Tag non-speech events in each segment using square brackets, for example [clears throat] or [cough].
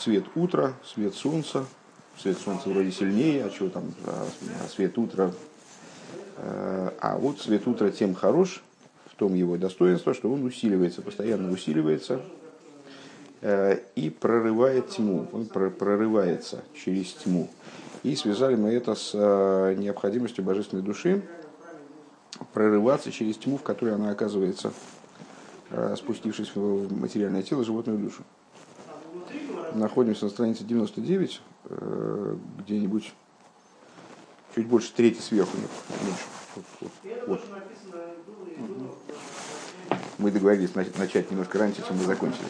цвет утра, свет солнца, свет солнца вроде сильнее, а что там, а свет утра, а вот свет утра тем хорош, в том его достоинство, что он усиливается, постоянно усиливается и прорывает тьму, он прорывается через тьму. И связали мы это с необходимостью божественной души прорываться через тьму, в которой она оказывается, спустившись в материальное тело, животную душу находимся на странице 99, э, где-нибудь чуть больше трети сверху. Меньше. Вот, вот, вот. Мы договорились начать немножко раньше, чем мы закончили.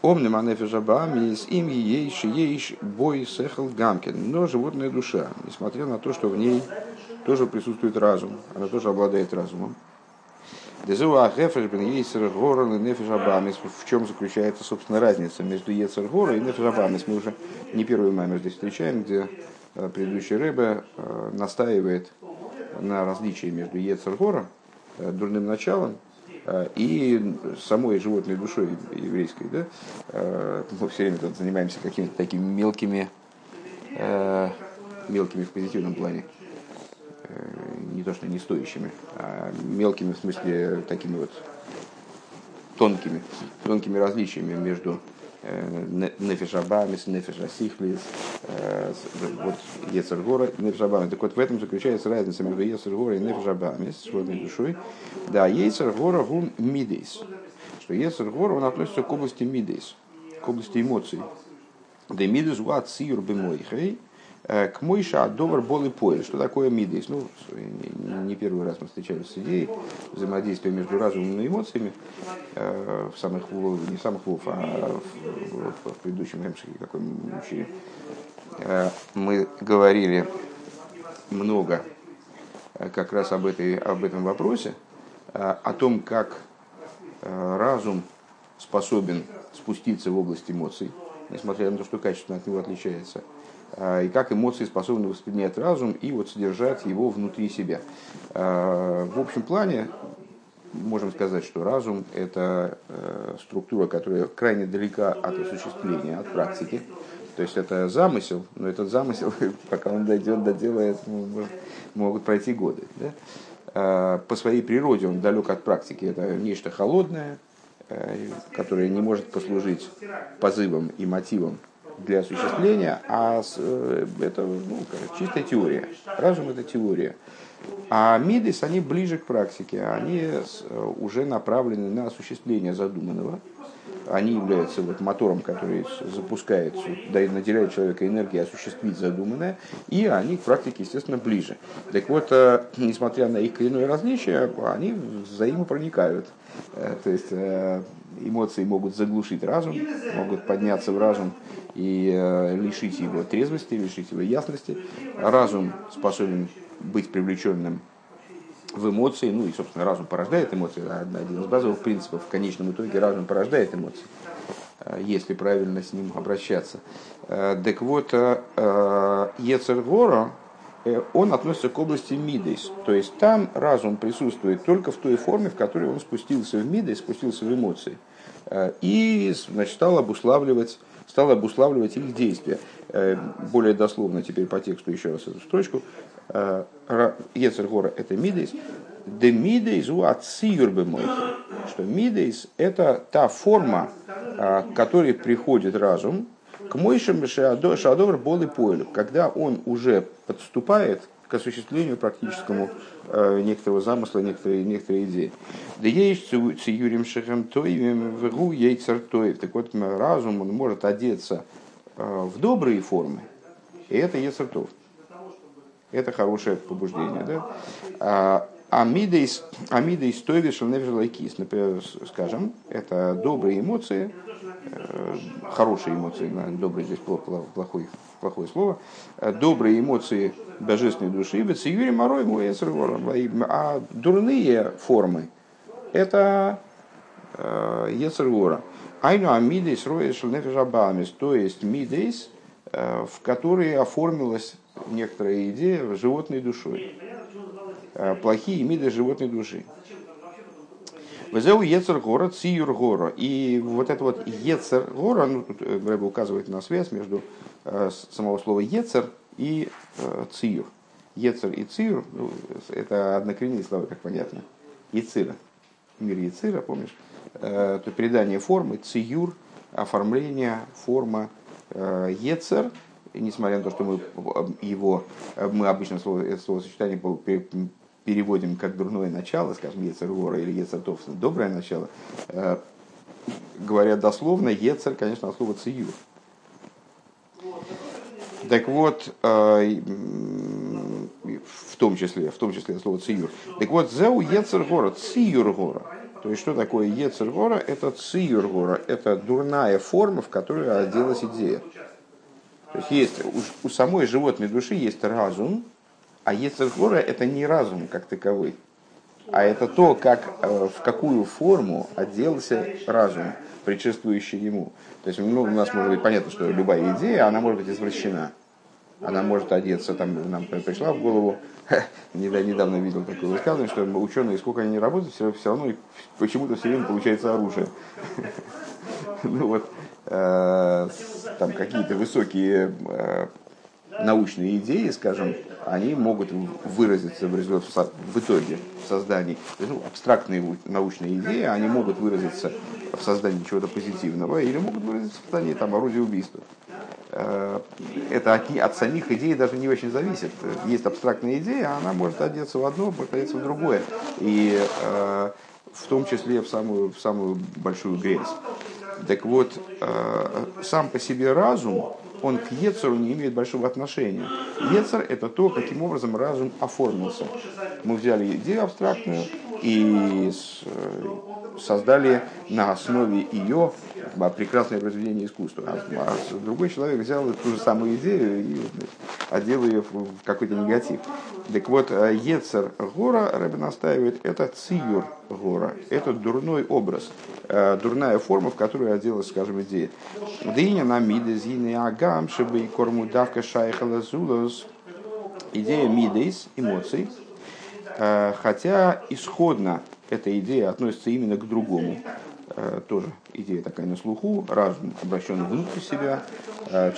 Омнем анефежабами с им ейш ейш бой сехал гамкин. Но животная душа, несмотря на то, что в ней тоже присутствует разум, она тоже обладает разумом. В чем заключается, собственно, разница между Ецергора и Нефежабамис? Мы уже не первый маймер здесь встречаем, где э, предыдущий Рэбе э, настаивает на различии между Ецергора, э, дурным началом, и самой животной душой еврейской. Да? Мы все время тут занимаемся какими-то такими мелкими, мелкими в позитивном плане не то что не стоящими, а мелкими, в смысле, такими вот тонкими, тонкими различиями между э, нефишабамис, нефишасихлис, э, вот Ецергора и нефишабамис. Так вот в этом заключается разница между Ецергора и нефишабамис, сводной душой. Да, Ецергора гун мидейс, что Ецергора он относится к области мидейс, к области эмоций. Да мидейс ват сиюр бемойхей, к Мойша Адовар Бол и Поэль. Что такое Мидейс? Ну, не первый раз мы встречались с идеей взаимодействия между разумом и эмоциями э, в самых, не в самых вов, а в, в предыдущем Эмшике, какой мы учили. Э, мы говорили много как раз об, этой, об этом вопросе, о том, как разум способен спуститься в область эмоций, несмотря на то, что качество от него отличается – и как эмоции способны воспринять разум и вот содержать его внутри себя. А, в общем плане можем сказать, что разум – это э, структура, которая крайне далека от осуществления, от практики. То есть это замысел, но этот замысел, [laughs] пока он дойдет до дела, могут пройти годы. Да? По своей природе он далек от практики. Это нечто холодное, э, которое не может послужить позывом и мотивом для осуществления, а э, это ну, чистая теория. Разум это теория. А мидис, они ближе к практике, они э, уже направлены на осуществление задуманного. Они являются вот мотором, который запускает, наделяет человека энергией осуществить задуманное, и они к практике, естественно, ближе. Так вот, э, несмотря на их коренное различие, они взаимопроникают. То есть эмоции могут заглушить разум, могут подняться в разум и э, лишить его трезвости, лишить его ясности. Разум способен быть привлеченным в эмоции, ну и, собственно, разум порождает эмоции, один из базовых принципов, в конечном итоге разум порождает эмоции, э, если правильно с ним обращаться. Э, так вот, Ецергора, он относится к области Мидейс, то есть там разум присутствует только в той форме, в которой он спустился в Мидейс, спустился в эмоции, и значит, стал обуславливать стал обуславливать их действия. Э, более дословно теперь по тексту еще раз эту строчку. Э, Ецергора это мидейс. Де мидейс у ациюрбы Что мидейс это та форма, э, к которой приходит разум, к мойшим шадовр бол и поэлю, когда он уже подступает к осуществлению практическому э, некоторого замысла, некоторой, некоторой идеи. Да есть циюрим шехем тоевим вгу ейцер тоев. Так вот, разум он может одеться э, в добрые формы, и это ецертов. Это хорошее побуждение. Да? А, Амидейс, амидейс тойвиш лайкис, например, скажем, это добрые эмоции, э, хорошие эмоции, добрые здесь плохое, плохое слово, добрые эмоции божественной души, Юрий Морой а дурные формы – это э, Ецергора. Айну амидейс роеш нефежабамис, то есть мидейс, э, в которой оформилась некоторая идея животной душой. Э, плохие миды животной души. Везеу Ецер Гора, Циюр Гора. И вот это вот Ецер Гора, ну, тут Рэбе указывает на связь между э, самого слова Ецер и э, Циюр. Ецер и Циюр, ну, это однокоренные слова, как понятно. Ецира. Мир Ецира, помнишь? Э, то передание формы, Циюр, оформление, форма, э, Ецер, несмотря на то, что мы его, мы обычно слово, это словосочетание переводим как дурное начало, скажем, Ецергора или Ецертов, доброе начало, э, говорят дословно, Ецер, конечно, от слова циюр. Так вот, э, в том числе, в том числе от слова циюр. Так вот, зеу Ецер гора, циюр. То есть, что такое Ецер гора? Это циюр гора. Это дурная форма, в которой оделась идея. То есть, есть у, у самой животной души есть разум, а Ецергора это не разум как таковой, а это то, как, э, в какую форму оделся разум, предшествующий ему. То есть ну, у нас может быть понятно, что любая идея, она может быть извращена. Она может одеться, там нам пришла в голову, [laughs] недавно видел такое высказывание, что ученые, сколько они не работают, все, все равно почему-то все время получается оружие. [laughs] Ну вот, э, там какие-то высокие э, научные идеи, скажем, они могут выразиться в, результате, в итоге в создании, ну, абстрактные научные идеи, они могут выразиться в создании чего-то позитивного или могут выразиться в создании там, орудия убийства. Э, это от, от самих идей даже не очень зависит. Есть абстрактная идея, она может одеться в одно, может одеться в другое. И э, в том числе в самую, в самую большую грязь. Так вот, э, сам по себе разум, он к Ецеру не имеет большого отношения. Ецер – это то, каким образом разум оформился. Мы взяли идею абстрактную и э, создали на основе ее прекрасное произведение искусства. А, а другой человек взял ту же самую идею и одел ее в какой-то негатив. Так вот, э, Ецер Гора, Рэбе настаивает, это циюр Гора, это дурной образ, э, дурная форма, в которую оделась, скажем, идея. Дыня на мидезины агам, чтобы и корму давка шайхала зулос. Идея мидейс, эмоций, э, хотя исходно эта идея относится именно к другому. Тоже идея такая на слуху, разум обращен внутрь себя,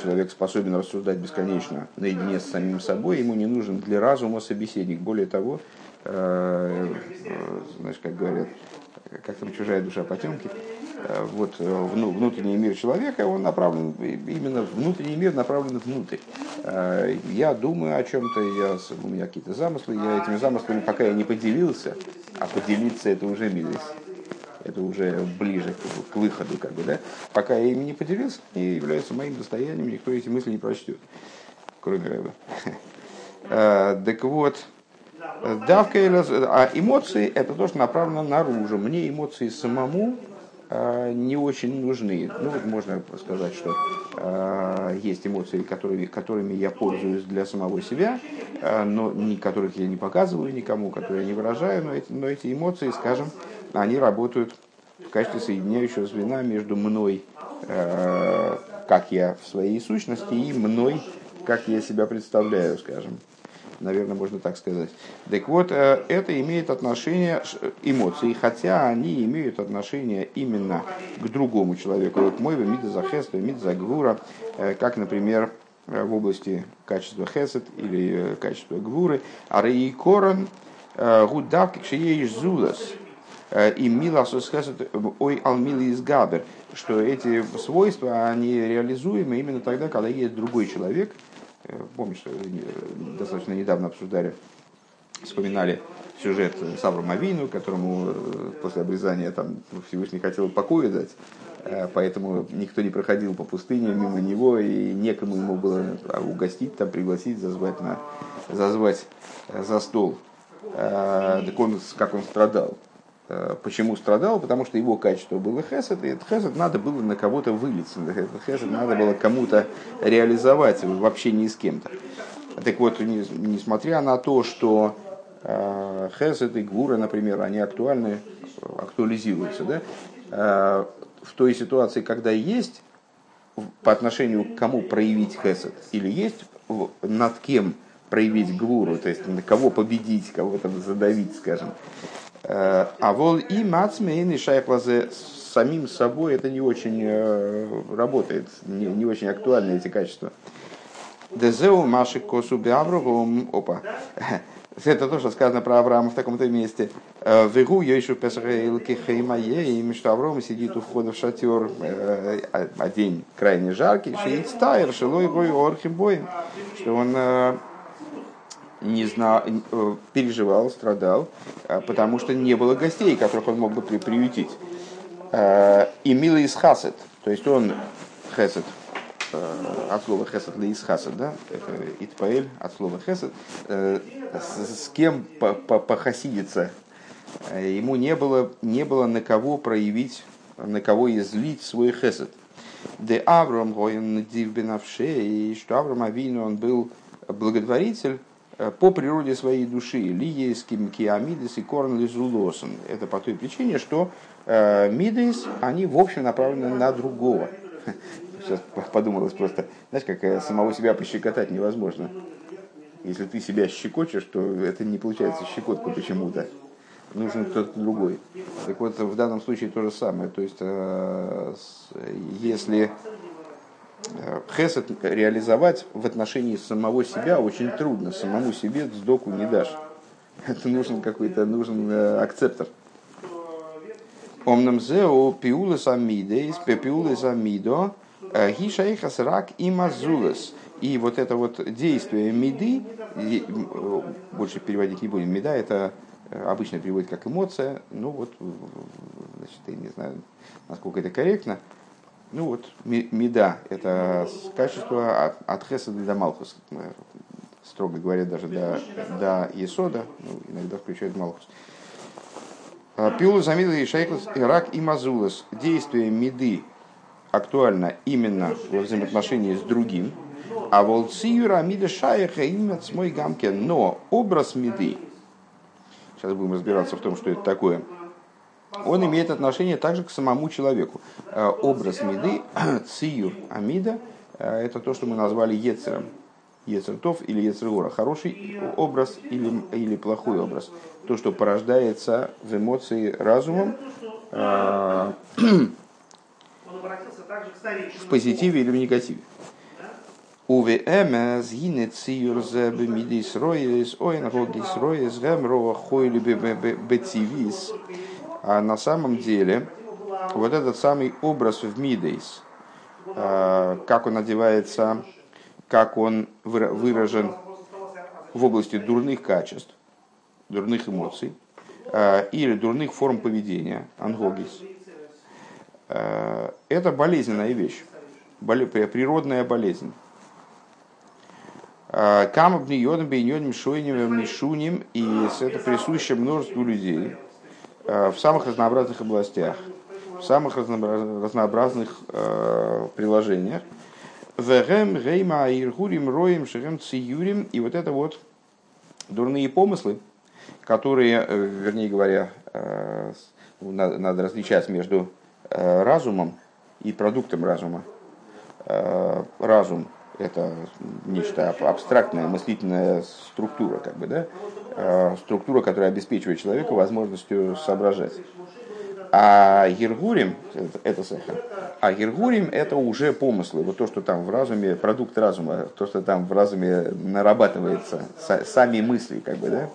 человек способен рассуждать бесконечно наедине с самим собой, ему не нужен для разума собеседник. Более того, знаешь, как говорят, как там чужая душа потемки, вот внутренний мир человека, он направлен, именно внутренний мир направлен внутрь. Я думаю о чем-то, я, у меня какие-то замыслы, я этими замыслами пока я не поделился, а поделиться это уже милость это уже ближе к, к выходу, как бы, да. Пока я ими не поделился, они являются моим достоянием, никто эти мысли не прочтет, кроме Рэба. [laughs] Так вот, давка, а эмоции это то, что направлено наружу. Мне эмоции самому а, не очень нужны. Ну, можно сказать, что э, есть эмоции, которые, которыми я пользуюсь для самого себя, э, но не, которых я не показываю никому, которые я не выражаю, но эти, но эти эмоции, скажем, они работают в качестве соединяющего звена между мной, э, как я в своей сущности, и мной, как я себя представляю, скажем. Наверное, можно так сказать. Так вот, э, это имеет отношение эмоции, хотя они имеют отношение именно к другому человеку, к мойве, мида за хеста, мида за гвура, э, как, например, э, в области качества хесед или качества гвуры. А рей корон гудав, как зулас, и миласус хесед, ой алмили из габер, что эти свойства, они реализуемы именно тогда, когда есть другой человек, Помнишь, э, достаточно недавно обсуждали, вспоминали сюжет с Авром которому э, после обрезания там Всевышний хотел покоя дать, э, поэтому никто не проходил по пустыне мимо него, и некому ему было угостить, там, пригласить, зазвать, на, зазвать за стол. Так он, как он страдал. Э, почему страдал? Потому что его качество было хесед, и этот хесед надо было на кого-то вылиться, этот хесед надо было кому-то реализовать в общении с кем-то. Так вот, несмотря на то, что э, хесед и гвура, например, они актуальны, актуализируются, да, э, в той ситуации, когда есть по отношению к кому проявить хесед, или есть над кем проявить гвуру, то есть на кого победить, кого там задавить, скажем, А вол и мацмейн и шайхлазе самим собой это не очень работает, не, не очень актуальны эти качества. Дезеу маши косу биаврову опа. Это то, что сказано про Авраама в таком-то месте. Вегу Йойшу Песахаилки Хеймае, и что Авраам сидит у входа в шатер, а день крайне жаркий, шиит стайр, шилой бой орхим что он не знал, переживал, страдал, потому что не было гостей, которых он мог бы приютить. И милый из хасет, то есть он хесед, Э, от слова хесед лейс хасед, да, итпаэль от слова хесед, э, с, кем похасидиться. Э, ему не было, не было на кого проявить, на кого излить свой хесед. Де Авраам гоин дивбенавше, и что Авраам Авину, он был благотворитель по природе своей души, лиейским киамидес и корн лизулосен. Это по той причине, что э, мидес, они в общем направлены на другого. [laughs] Сейчас подумалось просто, знаешь, как э, самого себя пощекотать невозможно. Если ты себя щекочешь, то это не получается щекотка почему-то. Нужен кто-то другой. Так вот, в данном случае то же самое. То есть, э, если э, хесед реализовать в отношении самого себя очень трудно. Самому себе сдоку не дашь. Это нужен какой-то нужен акцептор. Омнам зео пиулес амидес, пепиулес амидо, Э, Гишаихас рак и мазулас. И вот это вот действие меды, больше переводить не будем, меда это э, обычно переводит как эмоция, ну вот, значит, я не знаю, насколько это корректно, ну вот, меда – это качество от хеса до малхус, строго говоря, даже до, до есода, ну, иногда включают малхус. Э, Пиулу замидл и шейхлас, рак и мазулас. Действие меды актуально именно во взаимоотношении с другим, а волциюра амида шаяха имя мой гамке, но образ меды, сейчас будем разбираться в том, что это такое, он имеет отношение также к самому человеку. Э, образ меды, [clears throat] циюр амида, э, это то, что мы назвали ецером. Ецертов или Ецергора. Хороший образ или, или плохой образ. То, что порождается в эмоции разумом, э, [clears throat] в позитиве или в негативе. УВМ згине циюр зе бемидис роис, оин рогис роис, гэм рова хойли бетивис. А на самом деле, вот этот самый образ в Мидейс, а, как он одевается, как он выражен в области дурных качеств, дурных эмоций, а, или дурных форм поведения, ангогис, Э, это болезненная вещь, природная болезнь. Камабни йодом бейньодим шойним мишуним, и это присуще множеству людей в самых разнообразных областях, в самых разнообразных приложениях. Вегем, гейма, иргурим, роем, шерем, циюрим. И вот это вот дурные помыслы, которые, вернее говоря, надо различать между Э, разумом и продуктом разума. Э, разум – это нечто абстрактная мыслительная структура, как бы, да? Э, структура, которая обеспечивает человеку возможностью соображать. А Гергурим – это сахар. А Гергурим – это уже помыслы. Вот то, что там в разуме, продукт разума, то, что там в разуме нарабатывается, сами мысли, как бы, да?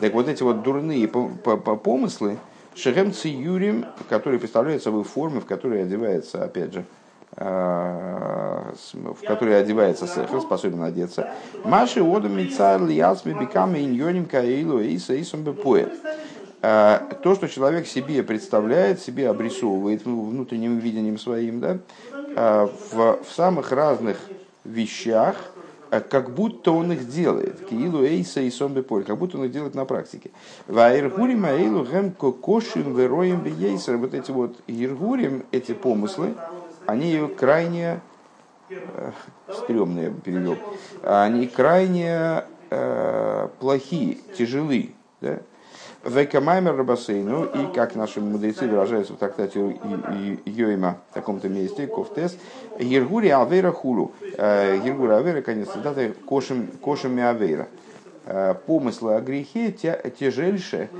Так вот эти вот дурные помыслы, Шехем Циюрим, который представляет собой формы, в которые одевается, опять же, в которые одевается сехер, способен одеться. Маши одам мицар лиясми биками иньоним каилу иса исом бепуэ. Э, то, что человек себе представляет, себе обрисовывает внутренним видением своим, да, э, в, в самых разных вещах – а как будто он их делает. Киилу эйса и сомбе поль, как будто он их делает на практике. Ваиргурим аилу гэм кокошим вероем бейсер. Вот эти вот иргурим, эти помыслы, они крайне э, стрёмные, я перевел, они крайне э, плохие, тяжелы. Да? Векамаймер Рабасейну, и как наши мудрецы выражаются в трактате Йойма в таком-то месте, Ковтес, Ергури Авера Хулу. Ергури Авера, конец цитаты, Кошем Авера. помыслы о грехе тяжельше,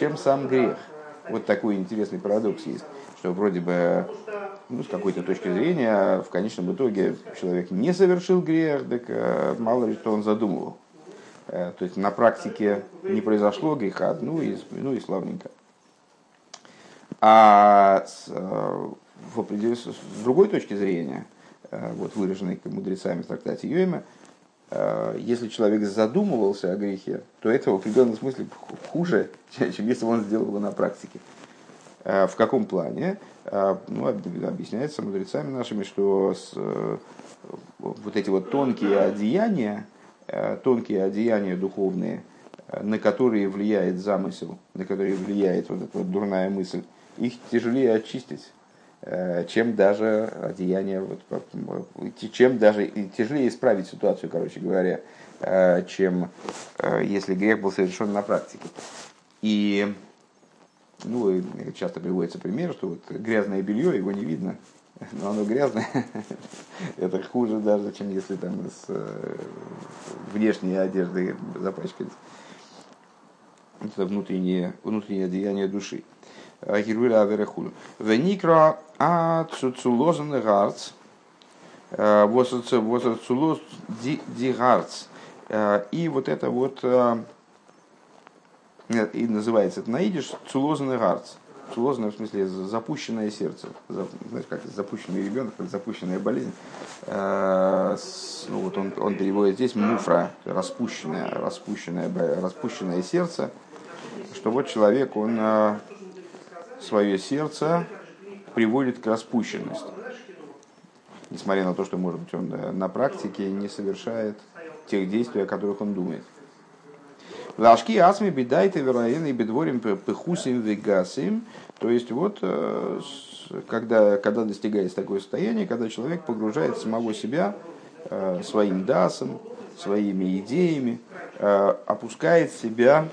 чем сам грех. Вот такой интересный парадокс есть, что вроде бы ну, с какой-то точки зрения, в конечном итоге человек не совершил грех, так мало ли что он задумывал. То есть на практике не произошло греха, ну и, ну и славненько. А с, в определен... с другой точки зрения, вот выраженной мудрецами в трактате Йойма, если человек задумывался о грехе, то это в определенном смысле хуже, [laughs] чем если он сделал его на практике. В каком плане? Ну, объясняется мудрецами нашими, что с, вот эти вот тонкие одеяния, тонкие одеяния духовные, на которые влияет замысел, на которые влияет вот эта вот дурная мысль, их тяжелее очистить, э, чем даже одеяние, вот, чем даже тяжелее исправить ситуацию, короче говоря, э, чем э, если грех был совершен на практике. И ну, часто приводится пример, что вот грязное белье, его не видно, но оно грязное. [laughs] Это хуже даже, чем если там с внешней одежды запачкались. Это внутреннее, внутреннее одеяние души. Гируля Аверехулю. Веникра Ацуцулозен Гарц. Восацулоз Ди Гарц. И вот это вот и называется это наидиш цулозен гарц. Цулозное в смысле запущенное сердце. Знаешь, как запущенный ребенок, как запущенная болезнь. Ну, вот он, он переводит здесь муфра, распущенное, распущенное, распущенное сердце. Что вот человек, он свое сердце приводит к распущенности. Несмотря на то, что, может быть, он э, на практике не совершает тех действий, о которых он думает. Лашки асми бедайте вероятно и бедворим пыхусим вегасим. То есть вот, э, когда, когда достигается такое состояние, когда человек погружает самого себя э, своим дасом, своими идеями, опускает себя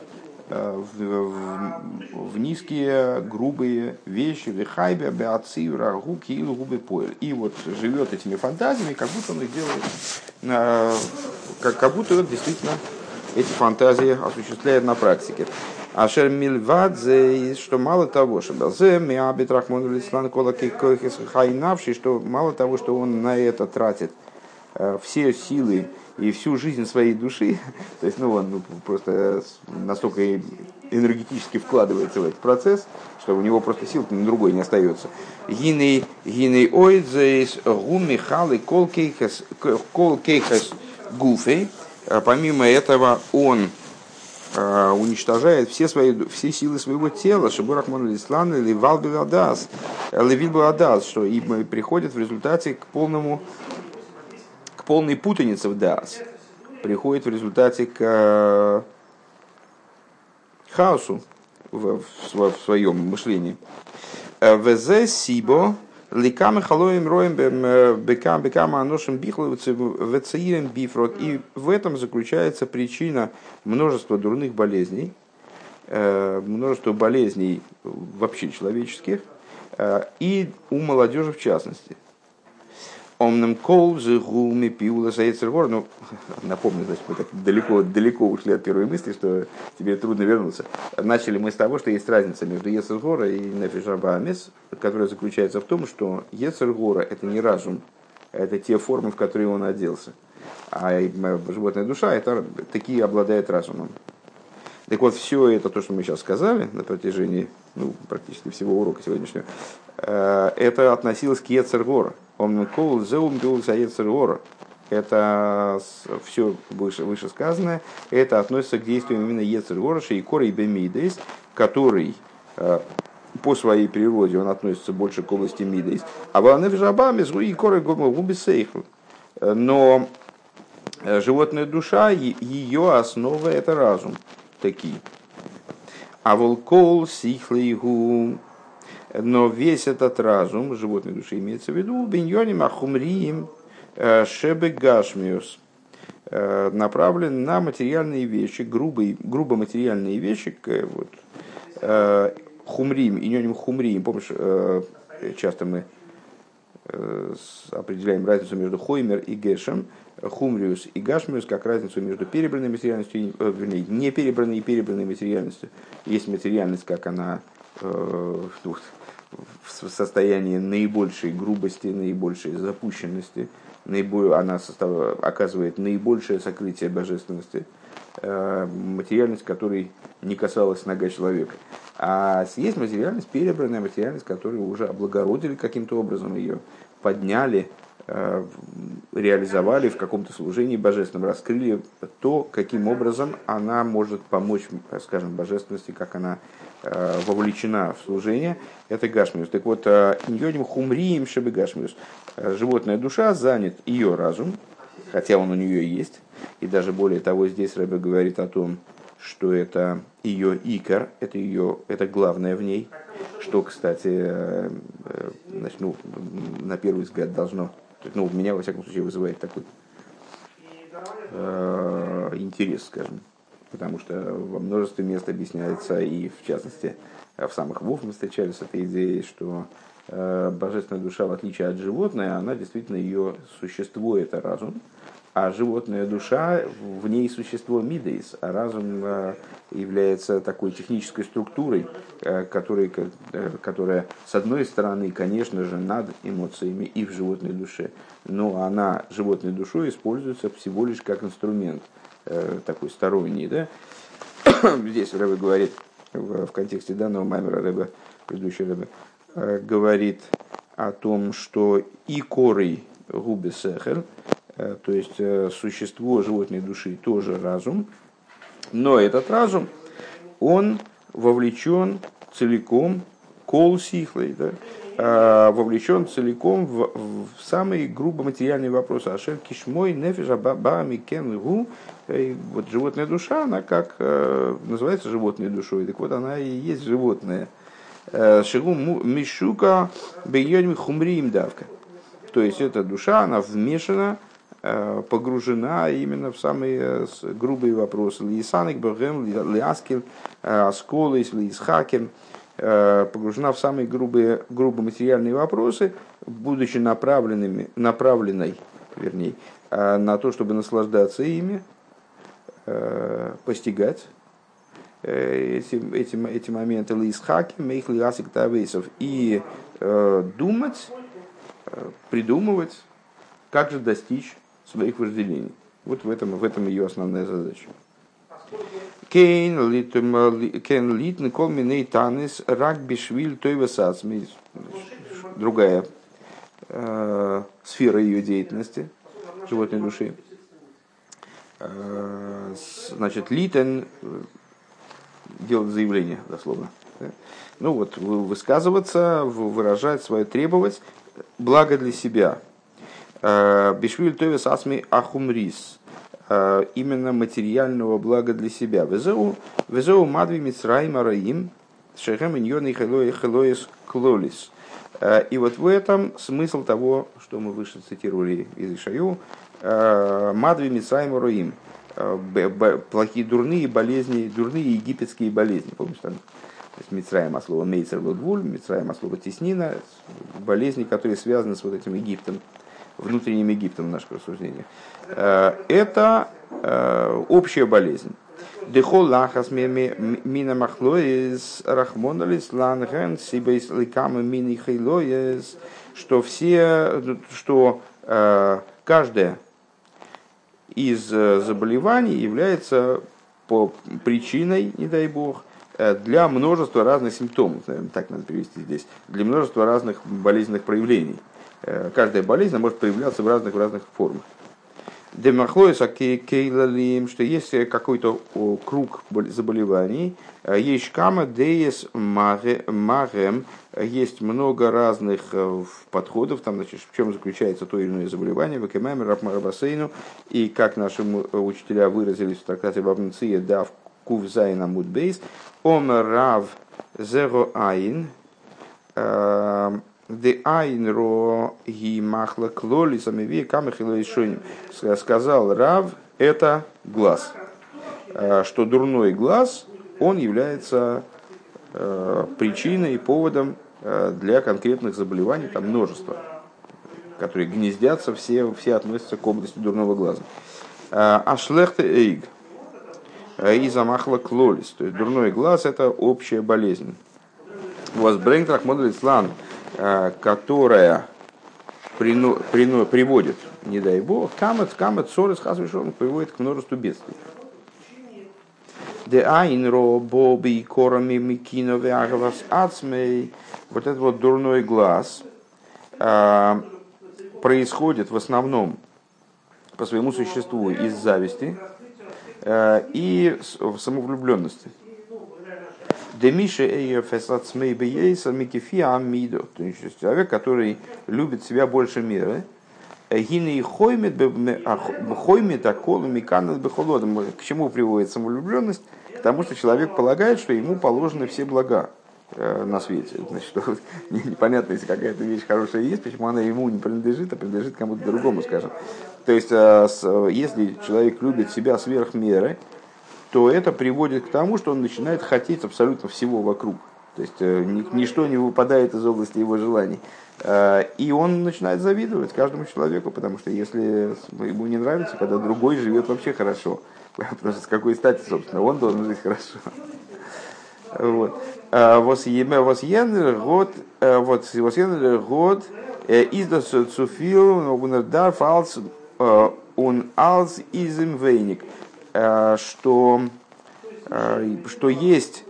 Э, в, в, в низкие, грубые вещи, вихайбе, беаци, рагу, киил, губы поэль. И вот живет этими фантазиями, как будто он их делает, э, как, как будто он действительно эти фантазии осуществляет на практике. Ашер мильвадзе, что мало того, что белзе, миабит рахмон лислан кола хайнавший, что мало того, что он на это тратит э, все силы и всю жизнь своей души, [laughs] то есть ну, он ну, просто настолько энергетически вкладывается в этот процесс, что у него просто сил на другой не остается. Гиней гиней ойдзейс гуми халы кол кейхас гуфей. А помимо этого он а, уничтожает все, свои, все силы своего тела, чтобы Рахман Лислан или Валбиладас, Левильбиладас, что и приходит в результате к полному полной путанице в Даас приходит в результате к э, хаосу в, в, в своем мышлении. Э, вз сибо ликам халоем роем э, бекам бекам аношим бихловцем бифрот. И в этом заключается причина множества дурных болезней, множество болезней вообще человеческих, и у молодежи в частности. Омным кол гуми пиула гор. Ну, [laughs] напомню, значит, мы так далеко, далеко ушли от первой мысли, что тебе трудно вернуться. Начали мы с того, что есть разница между Ецергора и Нефишабамес, которая заключается в том, что Ецергора – это не разум, это те формы, в которые он оделся. А животная душа – это такие обладает разумом. Так вот, все это, то, что мы сейчас сказали на протяжении ну, практически всего урока сегодняшнего, это относилось к Ецергора. Он кол зеум Ецергора. Это все выше, вышесказанное, это относится к действиям именно Ецергора, Шейкора и Бемидейс, который э, по своей природе он относится больше к области Мидейс. А Ванеф Жабами, Зуи Коры Губисейхл. Но э, животная душа, ее основа это разум такие. А волкол сихлейгу, но весь этот разум, животной души имеется в виду, биньоним ахумриим э, шебе гашмиус, э, направлен на материальные вещи, грубые, грубо материальные вещи, вот, э, хумрим, иньоним хумрим, помнишь, часто мы определяем разницу между хоймер и гешем, хумриус и гашмиус, как разницу между перебранной материальностью, вернее, не перебранной и перебранной материальностью. Есть материальность, как она в состоянии наибольшей грубости, наибольшей запущенности, наиболь, она состав, оказывает наибольшее сокрытие божественности, материальность, которой не касалась нога человека. А есть материальность, перебранная материальность, которую уже облагородили каким-то образом, ее подняли, э, реализовали в каком-то служении божественном, раскрыли то, каким образом она может помочь, скажем, божественности, как она э, вовлечена в служение, это Гашмиус. Так вот, э, иньоним хумрием шебе Гашмиус. Животная душа занят ее разум, хотя он у нее есть, и даже более того, здесь Рэбе говорит о том, что это ее икор, это ее, это главное в ней, что, кстати, э, э, значит, ну, на первый взгляд должно, ну, меня, во всяком случае, вызывает такой э, интерес, скажем, потому что во множестве мест объясняется, и в частности, в самых Вов мы встречались с этой идеей, что э, божественная душа, в отличие от животной, она действительно ее существо, это разум, а животная душа, в ней существо мидейс, а разум э, является такой технической структурой, э, которая, которая, с одной стороны, конечно же, над эмоциями и в животной душе, но она животной душой используется всего лишь как инструмент такой сторонний. Да? [coughs] Здесь Рэбе говорит, в, в контексте данного маймера Рэбе, предыдущий Рэбе, говорит о том, что и корой губы сехер, Э, то есть э, существо животной души тоже разум, но этот разум, он вовлечен целиком, кол сихлой, да, э, вовлечен целиком в, в самые грубо материальные вопросы. Ашер кишмой нефиша бабами кен гу. Вот животная душа, она как называется животной душой, так вот она и есть животное. Шигу мишука бейоним хумриим давка. То есть эта душа, она вмешана Э, погружена именно в самые э, грубые вопросы. Лисаник, Богем, Лиаскин, э, Асколис, Лисхакин, погружена в самые грубые, грубо материальные вопросы, будучи направленными, направленной, вернее, на то, чтобы наслаждаться ими, постигать эти, эти, эти моменты лисхаки, мейх лиасик тавейсов, и думать, придумывать, как же достичь своих вожделений. Вот в этом, в этом ее основная задача. Кейн литн кол миней танис рак бишвиль той Другая э, сфера ее деятельности, животной души. Э, значит, литен делать заявление, дословно. Ну вот, высказываться, выражать свое требовать, благо для себя, Бишвиль Товес Асми Ахумрис. Э, именно материального блага для себя. Везеу, Мадви Мицраим Араим. Шехем Иньон Хелоис Клолис. Э, и вот в этом смысл того, что мы выше цитировали из Ишаю, Мадви Мицраим Араим. Плохие дурные болезни, дурные египетские болезни. Помнишь, там то есть Мицраем от слова Мейцер Лудвуль, Мицраем от слова Теснина, болезни, которые связаны с вот этим Египтом внутренним Египтом в наших рассуждениях, э, это э, общая болезнь. Дехол лахас мина махлоис рахмоналис ланген сибейс ликама мини хейлоис, что все, что э, каждая из заболеваний является по причиной, не дай бог, для множества разных симптомов, наверное, так надо перевести здесь, для множества разных болезненных проявлений. Э, каждая болезнь может проявляться в разных, в разных формах. Демахлоиса кейлалим, что есть какой-то круг заболеваний, э, есть кама деес магем, есть много разных э, подходов, там, значит, в чем заключается то или иное заболевание, вакемами, рапмарабасейну, и как наши учителя выразились в трактате Бабнция, дав кувзайна мудбейс, омер рав зеро айн, Де айнро ги махла клоли самиви камахила Сказал Рав, это глаз. Э, что дурной глаз, он является э, причиной и поводом э, для конкретных заболеваний, там множество. которые гнездятся, все, все относятся к области дурного глаза. А шлехте эйг и замахла клолис. То есть дурной глаз это общая болезнь. Возбренг Рахмод Ислам, которая прино, прино, приводит, не дай бог, камет, камет, ссоры с хасвишом приводит к множеству бедствий. Де боби корами микинове агавас ацмей. Вот этот вот дурной глаз э, происходит в основном по своему существу из зависти э, и самовлюбленности. Демиша Эйфесацмей Бейса Микифиа Амидо. То есть человек, который любит себя больше меры. Гины и хоймет аколу миканат бехолодом. К чему приводит самовлюбленность? К тому, что человек полагает, что ему положены все блага на свете. Значит, [laughs] непонятно, если какая-то вещь хорошая есть, почему она ему не принадлежит, а принадлежит кому-то другому, скажем. То есть, если человек любит себя сверх меры, то это приводит к тому, что он начинает хотеть абсолютно всего вокруг. То есть э, ничто не выпадает из области его желаний. Э, и он начинает завидовать каждому человеку, потому что если ему не нравится, когда другой живет вообще хорошо, [laughs] потому что с какой стати, собственно, он должен жить хорошо. Вот. Э, вос ендер год, вот вос ендер год, издас цуфил, унердар фалс, он алс изем вейник. Э, что, э, что есть,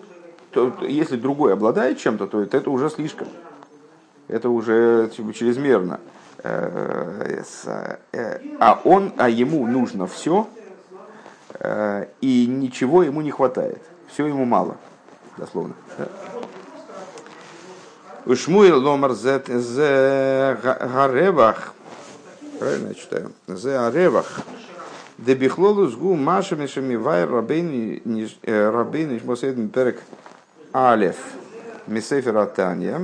то, если другой обладает чем-то, то это уже слишком. Это уже типа, чрезмерно. Э, а он, а ему нужно все, и ничего ему не хватает. Все ему мало, дословно. Шмуил зет зе гаревах. Правильно я читаю? Зе аревах. Дебихлолус гу маша мишами вай рабейн рабейн ишмосейден перек алев мисефер атанья.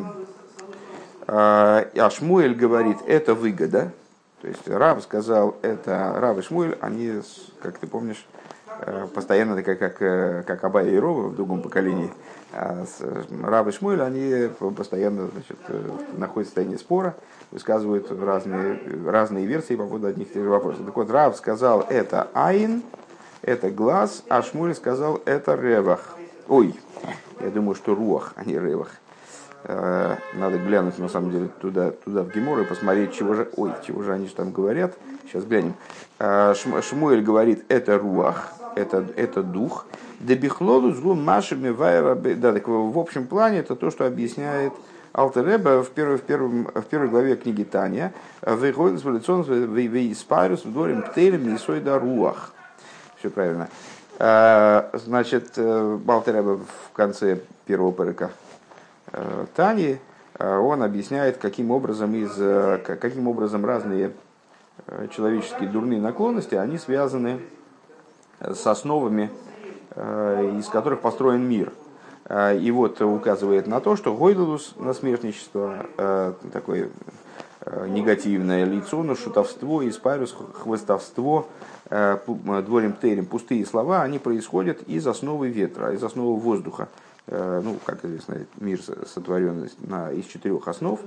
А Шмуэль говорит, это выгода. То есть Рав сказал, это Рав и Шмуэль, они, как ты помнишь, Э, постоянно, как, как, э, как Абай и Рова в другом поколении, а Рав и Шмуэль, они постоянно значит, э, находятся в состоянии спора, высказывают разные, разные версии по поводу одних и тех же вопросов. Так вот, Рав сказал, это Айн, это глаз, а Шмуль сказал, это Ревах. Ой, я думаю, что Руах, а не Ревах. Надо глянуть, на самом деле, туда, туда в Гемор и посмотреть, чего же, ой, чего же они там говорят. Сейчас глянем. Шмуэль говорит, это Руах, это, это дух. Дебихлоду сгу машами вайра. Да, так в общем плане это то, что объясняет Алтереба в первой, в, первом, в первой главе книги Таня. Выходит в испарус в дворе птелем и сойда руах. Все правильно. А, значит, э, Алтереба в конце первого парика э, Тани э, он объясняет, каким образом, из, каким образом разные человеческие дурные наклонности, они связаны с основами, э, из которых построен мир. Э, и вот указывает на то, что Гойдалус, насмешничество, э, такое негативное лицо, но шутовство, испарус, хвостовство, дворим терем, пустые слова, они происходят из основы ветра, из основы воздуха. Ну, как известно, мир сотворен из четырех основ.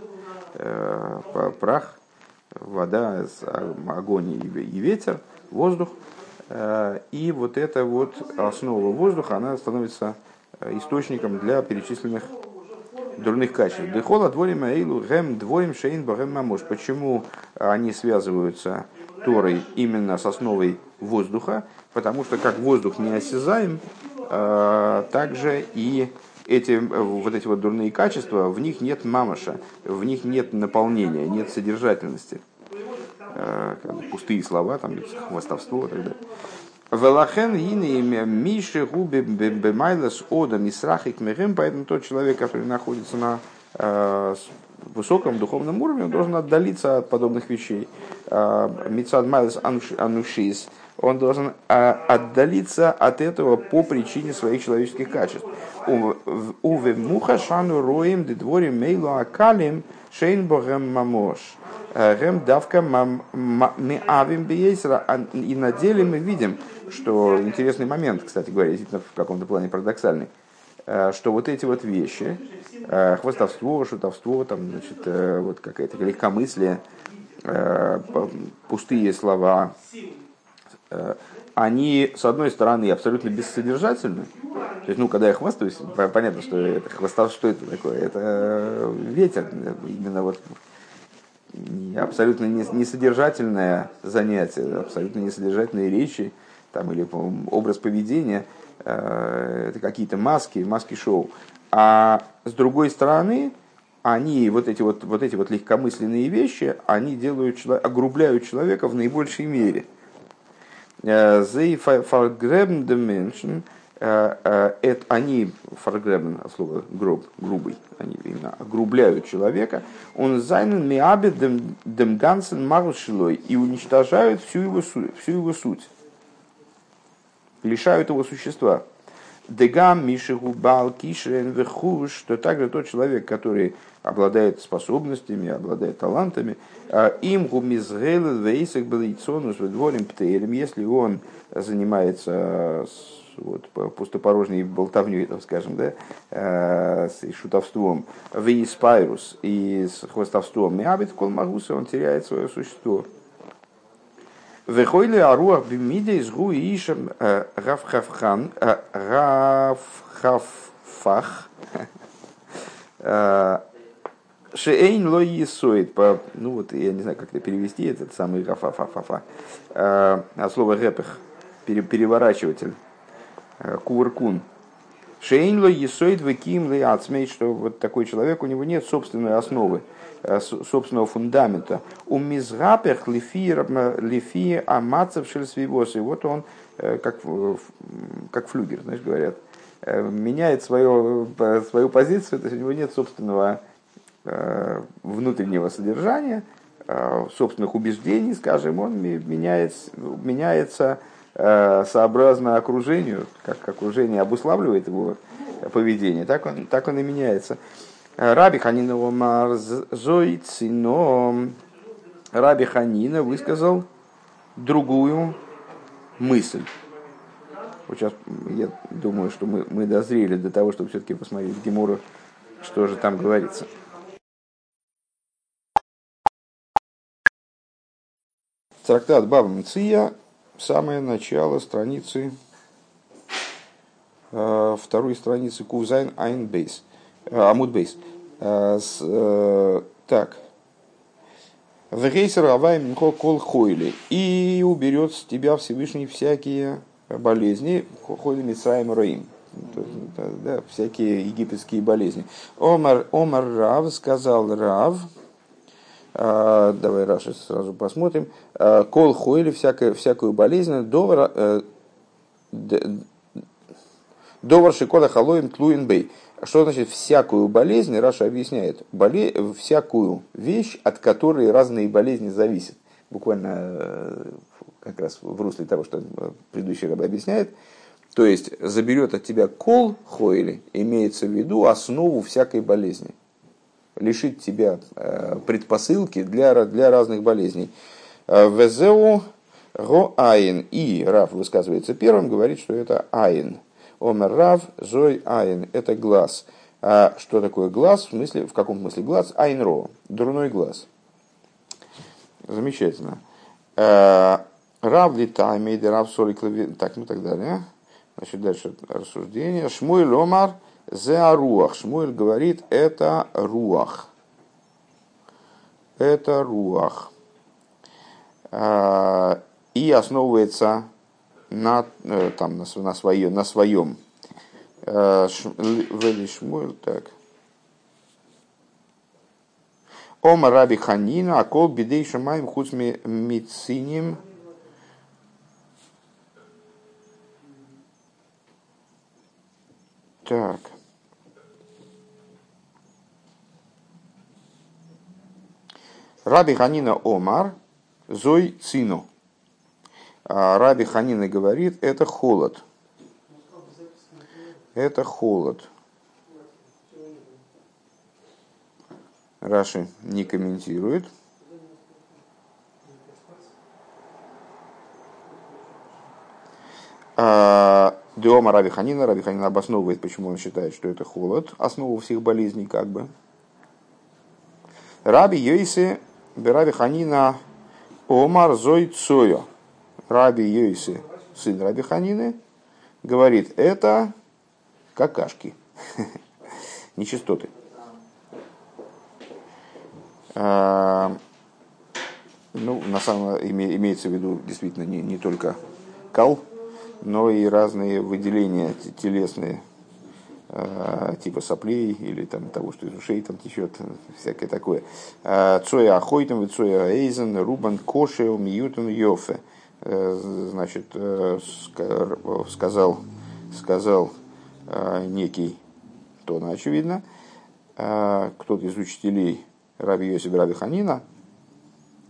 Прах, вода, огонь и ветер, воздух – Э, и вот эта вот основа воздуха, она становится э, источником для перечисленных дурных качеств. Дехола дворим эйлу гэм двоим шейн багэм мамош. Почему они связываются Торой именно с основой воздуха? Потому что как воздух не осязаем, э, также и эти, вот эти вот дурные качества, в них нет мамаша, в них нет наполнения, нет содержательности. Э, пустые слова, там, хвостовство и так далее. Велахен гине миши губи бемайлас ода мисрахик мехем, поэтому тот человек, который находится на э, высоком духовном уровне, он должен отдалиться от подобных вещей. Э, Мицад майлас анушис, он должен отдалиться от этого по причине своих человеческих качеств. Уве муха шану роем дедворим мейлу акалим шейн богем мамош. Гем давка мы авим биейсера. А, и на деле мы видим, что интересный момент, кстати говоря, действительно в каком-то плане парадоксальный, э, что вот эти вот вещи, э, хвостовство, шутовство, там, значит, э, вот какая-то легкомыслие, пустые слова, они, с одной стороны, абсолютно бессодержательны. То есть, ну, когда я хвастаюсь, понятно, что это хвостов, что это такое? Это ветер. Именно вот абсолютно несодержательное занятие, абсолютно несодержательные речи там, или образ поведения, э, это какие-то маски, маски-шоу. А с другой стороны, они, вот эти вот, вот эти вот легкомысленные вещи, они делают, огрубляют человека в наибольшей мере. They vergräben the menschen, это они, фаргребен, слово груб, грубый, они именно огрубляют человека, он зайнен миабе дем гансен маршилой и уничтожают всю его, всю его суть, лишают его существа. Дегам Мишигу Бал Кишрен Вехуш, что также тот человек, который обладает способностями, обладает талантами, а им гумизгел вейсек балийцонус дворим птейлем, если он занимается вот, пустопорожней болтовней, так скажем, да, э, с шутовством, вейспайрус и с хвостовством, миабит колмагуса, он теряет свое существо. Вехойли аруах бимиде из гу ишем э, рафхавхан, э, рафхавфах, [laughs] э, Шейн ло есоид, ну вот я не знаю, как это перевести, этот самый рафафафафа, а слово рэпех, переворачиватель, кувыркун. Шейн ло есоид веким ацмей, что вот такой человек, у него нет собственной основы, Э, собственного фундамента. У мизгапех лифи амацев шельсвивос. И вот он, э, как, как флюгер, знаешь, говорят, э, меняет свою, свою позицию, то есть у него нет собственного внутреннего содержания, собственных убеждений, скажем, он меняется, меняется сообразно окружению, как окружение обуславливает его поведение, так он, так он и меняется. Раби Ханина Омар Зоицино. Раби Ханина высказал другую мысль. Вот сейчас я думаю, что мы, мы дозрели до того, чтобы все-таки посмотреть в Гемору, что же там говорится. Трактат Баба Мция, самое начало страницы, э, второй страницы ק"ז ע"ב. עמוד ב'. Э, э, так. והסיר הוי' ממך כל חולי. И уберет с тебя Всевышний всякие болезни. חולי מצרים רעים. Да, всякие египетские болезни. אמר, אמר רב сказал Рав, давай Раши сразу посмотрим. А, כל חולי, всякую, всякую болезнь, דבר Довар Шикола Халоим Тлуин Бей. Что значит всякую болезнь? Раша объясняет. Боле... Всякую вещь, от которой разные болезни зависят. Буквально э, как раз в русле того, что предыдущий раб объясняет. То есть заберет от тебя кол хойли, имеется в виду основу всякой болезни. Лишит тебя э, предпосылки для, для разных болезней. Э, Везеу го айн. И Раф высказывается первым, говорит, что это айн. Омер Рав, Зой Айн. Это глаз. А что такое глаз? В, смысле, в каком смысле глаз? Айнро. Дурной глаз. Замечательно. А, Рав литаймейд, Рав солик Так, ну так далее. Значит, дальше рассуждение. Шмуэль Омар зе аруах. Шмуэль говорит, это руах. Это руах. А, и основывается на, э, там, на, на, свое, на своем. Э, Шмуэль, так. Ома Раби Ханина, а кол бедей шамаем хуц мициним. Так. Раби Ханина Омар, Зой Цину. А Раби Ханина говорит, это холод. Это холод. Раши не комментирует. А, Диома Раби Ханина. Раби Ханина обосновывает, почему он считает, что это холод. Основа всех болезней как бы. Раби Йойсе Бераби Ханина Омар Зой Цойо. Раби Йойсы, сын Раби Ханины, говорит, это какашки, [laughs] нечистоты. А, ну, на самом деле имеется в виду действительно не, не только кал, но и разные выделения телесные, типа соплей или там того, что из ушей там течет, всякое такое. А, цоя ахойтом, цоя эйзен, рубан кошеу, миютен йофе. Э, значит, э, сказал, сказал э, некий, кто на очевидно, кто-то из учителей Раби Йосиф Раби Ханина,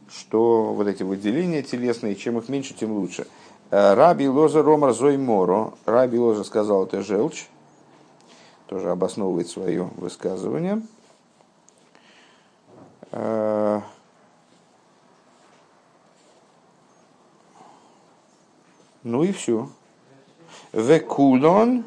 что вот эти выделения телесные, чем их меньше, тем лучше. Раби Лоза Ромар Зой Моро, Раби Лоза сказал, это желчь, тоже обосновывает свое высказывание. Ну и все. Векулон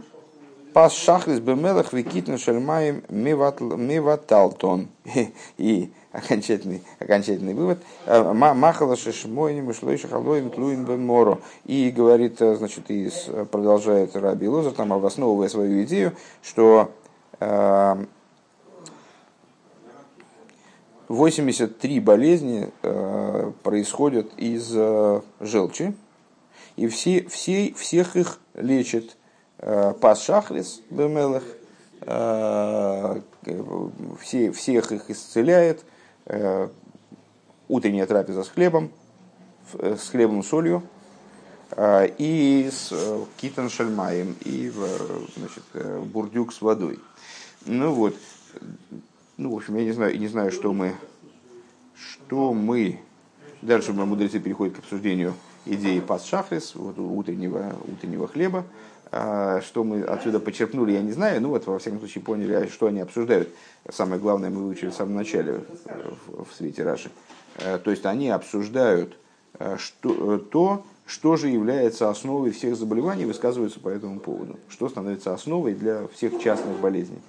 пас шахлис бемелах викитн шельмаем миваталтон. [laughs] И окончательный, окончательный вывод. Э, махала шешмойним ушлой шахалоем тлуин бен моро. И говорит, э, значит, и продолжает Раби Лозер, там обосновывая свою идею, что 83 э, болезни происходят из желчи, и все, все, всех их лечит э, пас шахрис бемелых, все, всех их исцеляет утренняя трапеза с хлебом, с хлебом солью, и с китан шальмаем, и значит, бурдюк с водой. Ну вот, ну, в общем, я не знаю, не знаю, что мы, что мы, дальше мы мудрецы переходят к обсуждению идеи пас шахрис, вот, утреннего, утреннего хлеба. А, что мы отсюда почерпнули, я не знаю, ну вот во всяком случае поняли, что они обсуждают. Самое главное мы выучили в самом начале в, свете Раши. А, то есть они обсуждают а, что, то, что же является основой всех заболеваний, высказываются по этому поводу. Что становится основой для всех частных болезней.